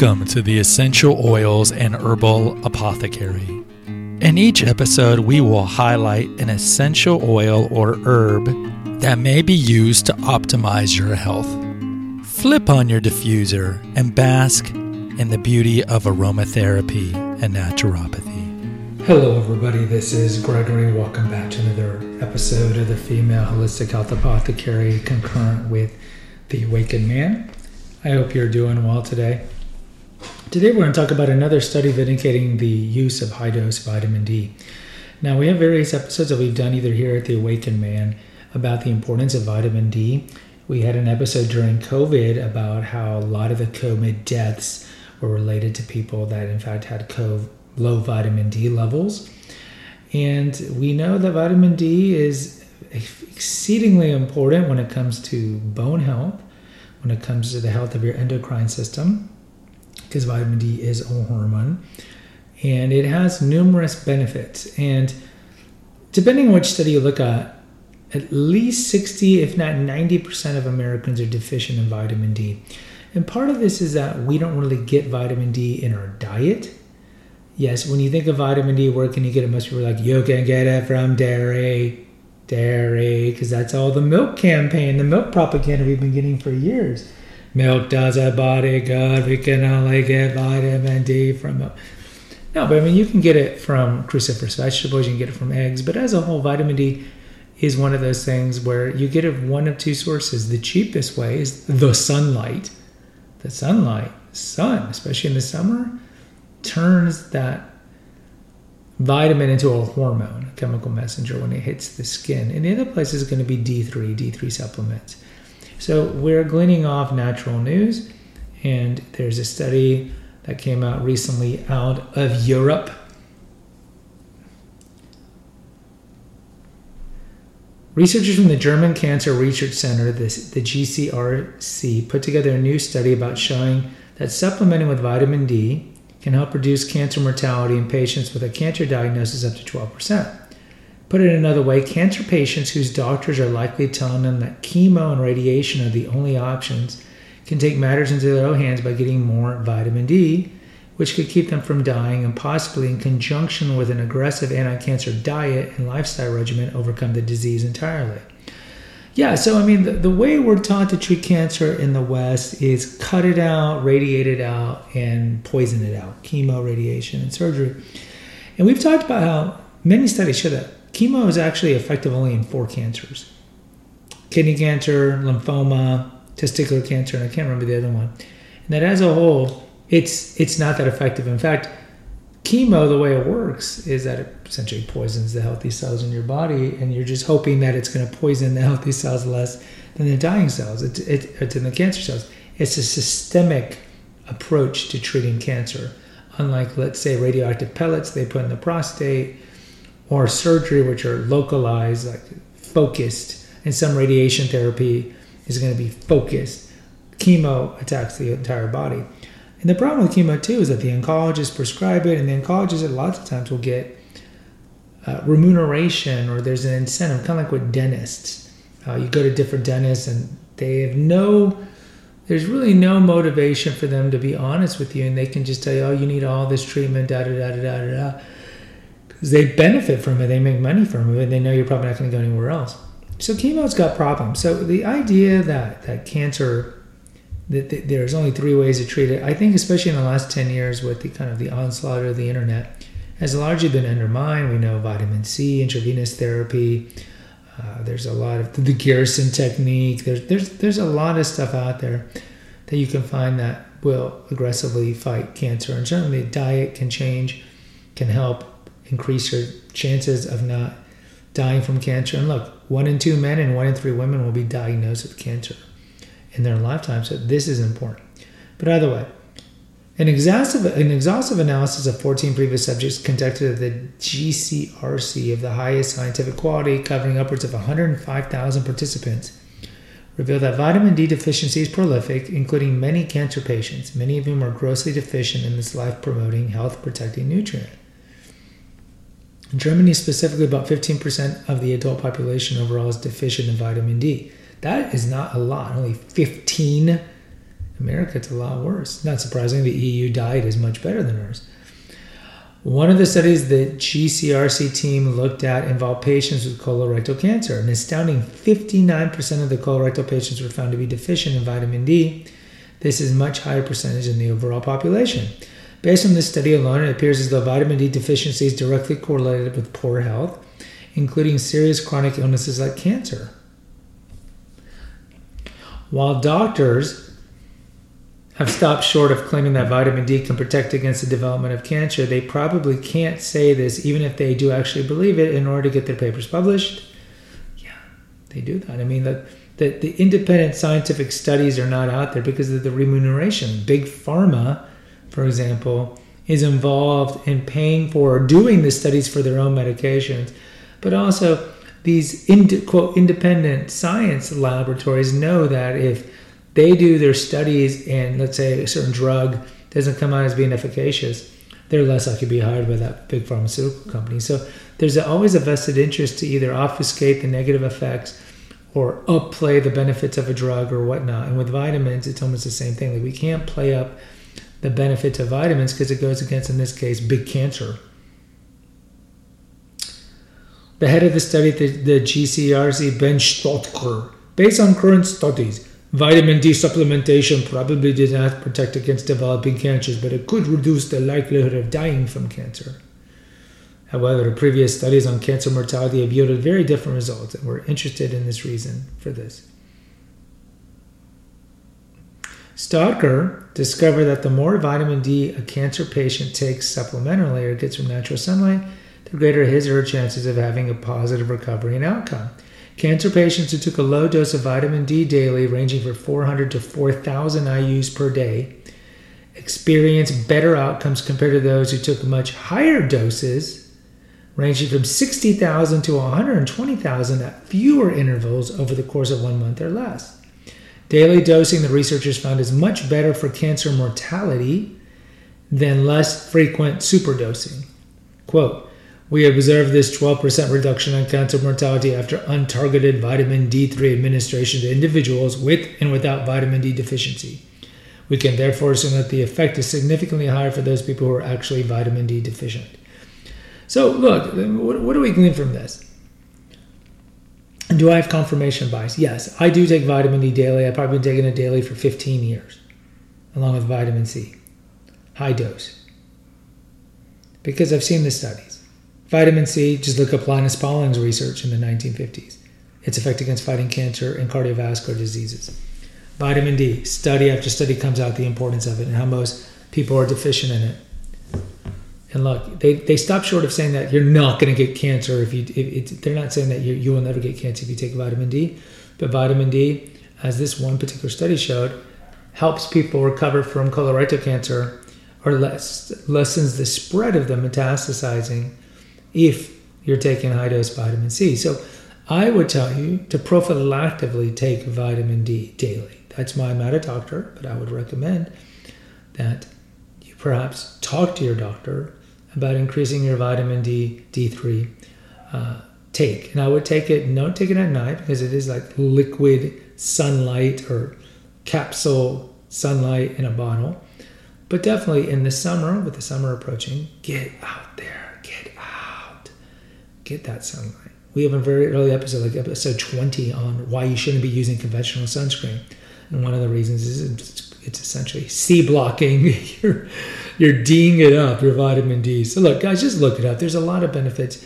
Welcome to the Essential Oils and Herbal Apothecary. In each episode, we will highlight an essential oil or herb that may be used to optimize your health. Flip on your diffuser and bask in the beauty of aromatherapy and naturopathy. Hello, everybody. This is Gregory. Welcome back to another episode of the Female Holistic Health Apothecary, concurrent with The Awakened Man. I hope you're doing well today. Today, we're going to talk about another study vindicating the use of high dose vitamin D. Now, we have various episodes that we've done either here at The Awakened Man about the importance of vitamin D. We had an episode during COVID about how a lot of the COVID deaths were related to people that, in fact, had low vitamin D levels. And we know that vitamin D is exceedingly important when it comes to bone health, when it comes to the health of your endocrine system because vitamin D is a hormone and it has numerous benefits. And depending on which study you look at, at least 60, if not 90% of Americans are deficient in vitamin D. And part of this is that we don't really get vitamin D in our diet. Yes, when you think of vitamin D, where can you get it? Most people are like, you can get it from dairy, dairy, because that's all the milk campaign, the milk propaganda we've been getting for years. Milk does a body good. We can only get vitamin D from milk. No, but I mean, you can get it from cruciferous vegetables, you can get it from eggs, but as a whole, vitamin D is one of those things where you get it one of two sources. The cheapest way is the sunlight. The sunlight, sun, especially in the summer, turns that vitamin into a hormone, a chemical messenger when it hits the skin. And the other place is going to be D3, D3 supplements. So we're gleaning off natural news, and there's a study that came out recently out of Europe. Researchers from the German Cancer Research Center, the, GCRC, put together a new study about showing that supplementing with vitamin D can help reduce cancer mortality in patients with a cancer diagnosis up to 12%. Put it another way, cancer patients whose doctors are likely telling them that chemo and radiation are the only options can take matters into their own hands by getting more vitamin D, which could keep them from dying and possibly, in conjunction with an aggressive anti cancer diet and lifestyle regimen, overcome the disease entirely. Yeah, so I mean, the, the way we're taught to treat cancer in the West is cut it out, radiate it out, and poison it out chemo, radiation, and surgery. And we've talked about how many studies show that chemo is actually effective only in four cancers kidney cancer, lymphoma, testicular cancer, and I can't remember the other one. And that as a whole, it's it's not that effective. In fact, chemo, the way it works is that it essentially poisons the healthy cells in your body, and you're just hoping that it's going to poison the healthy cells less than the dying cells. It, it, it's in the cancer cells. It's a systemic approach to treating cancer. Unlike, let's say, radioactive pellets they put in the prostate or surgery, which are localized, like focused, and some radiation therapy is going to be focused. Chemo attacks the entire body. And the problem with chemo too is that the oncologist prescribe it, and the oncologist a lot of times will get uh, remuneration or there's an incentive, kind of like with dentists. Uh, you go to different dentists, and they have no, there's really no motivation for them to be honest with you, and they can just tell you, oh, you need all this treatment, da da da da da da they benefit from it, they make money from it, they know you're probably not going to go anywhere else. So chemo's got problems. So the idea that that cancer that, that there's only three ways to treat it, I think especially in the last 10 years with the kind of the onslaught of the internet has largely been undermined. We know vitamin C, intravenous therapy. Uh, there's a lot of the Gerson technique. There's there's there's a lot of stuff out there that you can find that will aggressively fight cancer. And certainly diet can change, can help increase your chances of not dying from cancer. And look, one in two men and one in three women will be diagnosed with cancer in their lifetime. So this is important. But either way, an exhaustive, an exhaustive analysis of 14 previous subjects conducted at the GCRC of the highest scientific quality, covering upwards of 105,000 participants, revealed that vitamin D deficiency is prolific, including many cancer patients, many of whom are grossly deficient in this life promoting, health protecting nutrient. Germany, specifically, about 15% of the adult population overall is deficient in vitamin D. That is not a lot, only 15. America, it's a lot worse. Not surprising, the EU diet is much better than ours. One of the studies the GCRC team looked at involved patients with colorectal cancer. An astounding 59% of the colorectal patients were found to be deficient in vitamin D. This is much higher percentage than the overall population. Based on this study alone, it appears as though vitamin D deficiency is directly correlated with poor health, including serious chronic illnesses like cancer. While doctors have stopped short of claiming that vitamin D can protect against the development of cancer, they probably can't say this even if they do actually believe it in order to get their papers published. Yeah, they do that. I mean, the, the, the independent scientific studies are not out there because of the remuneration. Big pharma, for example, is involved in paying for or doing the studies for their own medications, but also these quote independent science laboratories know that if they do their studies and let's say a certain drug doesn't come out as being efficacious, they're less likely to be hired by that big pharmaceutical company. So there's always a vested interest to either obfuscate the negative effects or upplay the benefits of a drug or whatnot. And with vitamins, it's almost the same thing. Like we can't play up the benefits of vitamins because it goes against, in this case, big cancer. The head of the study, the, the GCRC, Ben Schöttker, based on current studies, Vitamin D supplementation probably did not protect against developing cancers, but it could reduce the likelihood of dying from cancer. However, previous studies on cancer mortality have yielded very different results, and we're interested in this reason for this. Schöttker discovered that the more vitamin D a cancer patient takes supplementarily or gets from natural sunlight, the greater his or her chances of having a positive recovery and outcome. Cancer patients who took a low dose of vitamin D daily, ranging from 400 to 4,000 IUs per day, experienced better outcomes compared to those who took much higher doses, ranging from 60,000 to 120,000 at fewer intervals over the course of one month or less. Daily dosing, the researchers found, is much better for cancer mortality than less frequent superdosing. Quote, we observed this 12% reduction in cancer mortality after untargeted vitamin D3 administration to individuals with and without vitamin D deficiency. We can therefore assume that the effect is significantly higher for those people who are actually vitamin D deficient. So, look, what, do we glean from this? Do I have confirmation bias? Yes, I do take vitamin D daily. I've probably been taking it daily for 15 years, along with vitamin C, high dose, because I've seen the studies. Vitamin C, just look up Linus Pauling's research in the 1950s. Its effect against fighting cancer and cardiovascular diseases. Vitamin D, study after study comes out the importance of it and how most people are deficient in it. And look, they, they stop short of saying that you're not going to get cancer if you. If they're not saying that you, you will never get cancer if you take vitamin D, but vitamin D, as this one particular study showed, helps people recover from colorectal cancer or less, lessens the spread of the metastasizing if you're taking high dose vitamin C. So I would tell you to prophylactically take vitamin D daily. That's my I'm not a doctor, but I would recommend that perhaps talk to your doctor about increasing your vitamin D D3 uh, take. And I would take it. Don't take it at night because it is like liquid sunlight or capsule sunlight in a bottle. But definitely in the summer, with the summer approaching, get out there get out, get that sunlight. We have a very early episode, like episode 20, on why you shouldn't be using conventional sunscreen. And one of the reasons is it's, essentially C blocking. you're, you're D'ing it up, your vitamin D. So look, guys, just look it up. There's a lot of benefits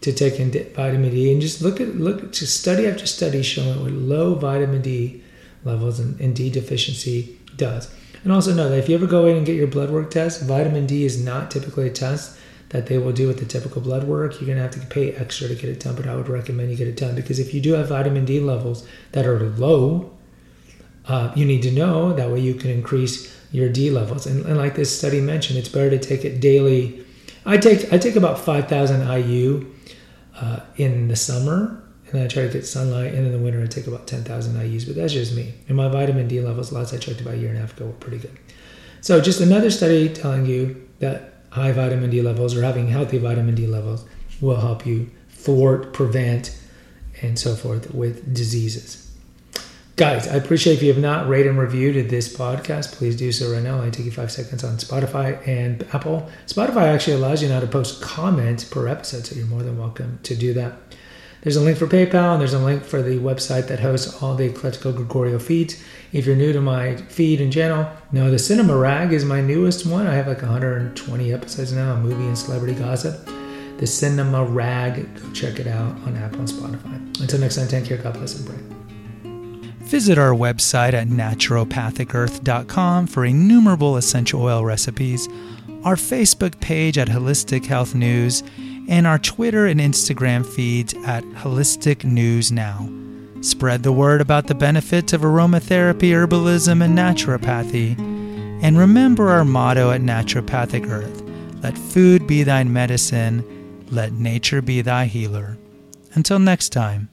to taking vitamin D, and just look at look to study after study showing what low vitamin D levels and, and D deficiency does. And also know that if you ever go in and get your blood work test, vitamin D is not typically a test that they will do with the typical blood work. You're going to have to pay extra to get it done, but I would recommend you get it done because if you do have vitamin D levels that are low, uh, you need to know that way you can increase your D levels. And, and, like this study mentioned, it's better to take it daily. I take I take about 5,000 IU uh, in the summer, and I try to get sunlight. And in the winter, I take about 10,000 IUs. But that's just me. And my vitamin D levels, last I checked about a year and a half ago, were pretty good. So just another study telling you that high vitamin D levels or having healthy vitamin D levels will help you thwart, prevent, and so forth with diseases. Guys, I appreciate if you have not rated and reviewed this podcast, please do so right now. I take you five seconds on Spotify and Apple. Spotify actually allows you now to post comments per episode, so you're more than welcome to do that. There's a link for PayPal and there's a link for the website that hosts all the Eclectical Gregorio feeds. If you're new to my feed and channel, no, the Cinema Rag is my newest one. I have like 120 episodes now, movie and celebrity gossip. The Cinema Rag, go check it out on Apple and Spotify. Until next time, take care, God bless and pray. Visit our website at naturopathicearth.com for innumerable essential oil recipes, our Facebook page at Holistic Health News, and our Twitter and Instagram feeds at Holistic News Now. Spread the word about the benefits of aromatherapy, herbalism, and naturopathy. And remember our motto at Naturopathic Earth let food be thine medicine, let nature be thy healer. Until next time.